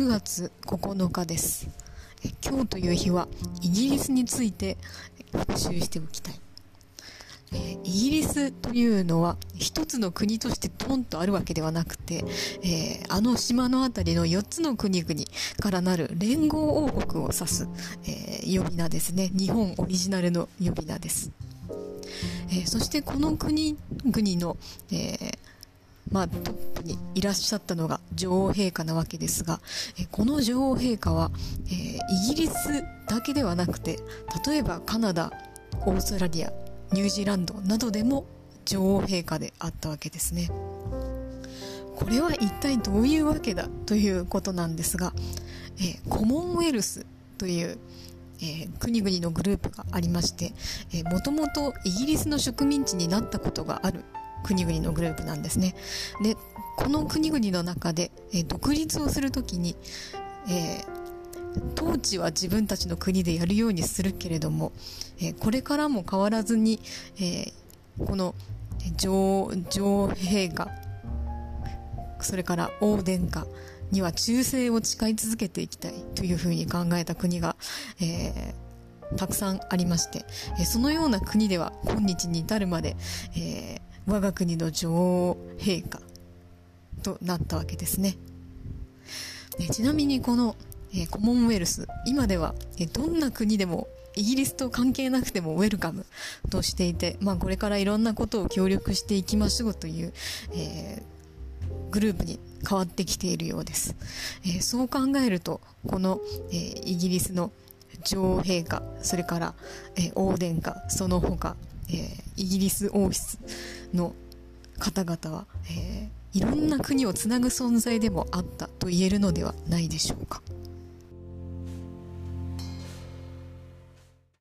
9月9日です。今日という日はイギリスについて復習しておきたい。イギリスというのは一つの国としてポンとあるわけではなくて、えー、あの島のあたりの4つの国々からなる連合王国を指す、えー、呼び名ですね。日本オリジナルの呼び名です、えー、そしてこの国々の、えまあ、トッにいらっしゃったのが女王陛下なわけですが、えこの女王陛下は、え、イギリスだけではなくて例えばカナダオーストラリアニュージーランドなどでも女王陛下であったわけですね。これは一体どういうわけだということなんですが、え、コモンウェルスというえー、国々のグループがありまして、もともとイギリスの植民地になったことがある国々のグループなんですね。で、この国々の中で、えー、独立をするときに、えー、統治は自分たちの国でやるようにするけれども、えー、これからも変わらずに、えこの女女陛下、それから王殿下には忠誠を誓い続けていきたいというふうに考えた国が、えーたくさんありまして、えそのような国では今日に至るまで、え我が国の女王陛下となったわけですね。ちなみにこの、えコモンウェルス、今では、えどんな国でもイギリスと関係なくてもウェルカムとしていて、まあ、これからいろんなことを協力していきましょうという、えー、グループに変わってきているようです。えー、そう考えると、この、えー、イギリスの女王陛下、それから、えー王殿下、その他、えイギリス王室の方々は、えー、いろんな国をつなぐ存在でもあったと言えるのではないでしょうか。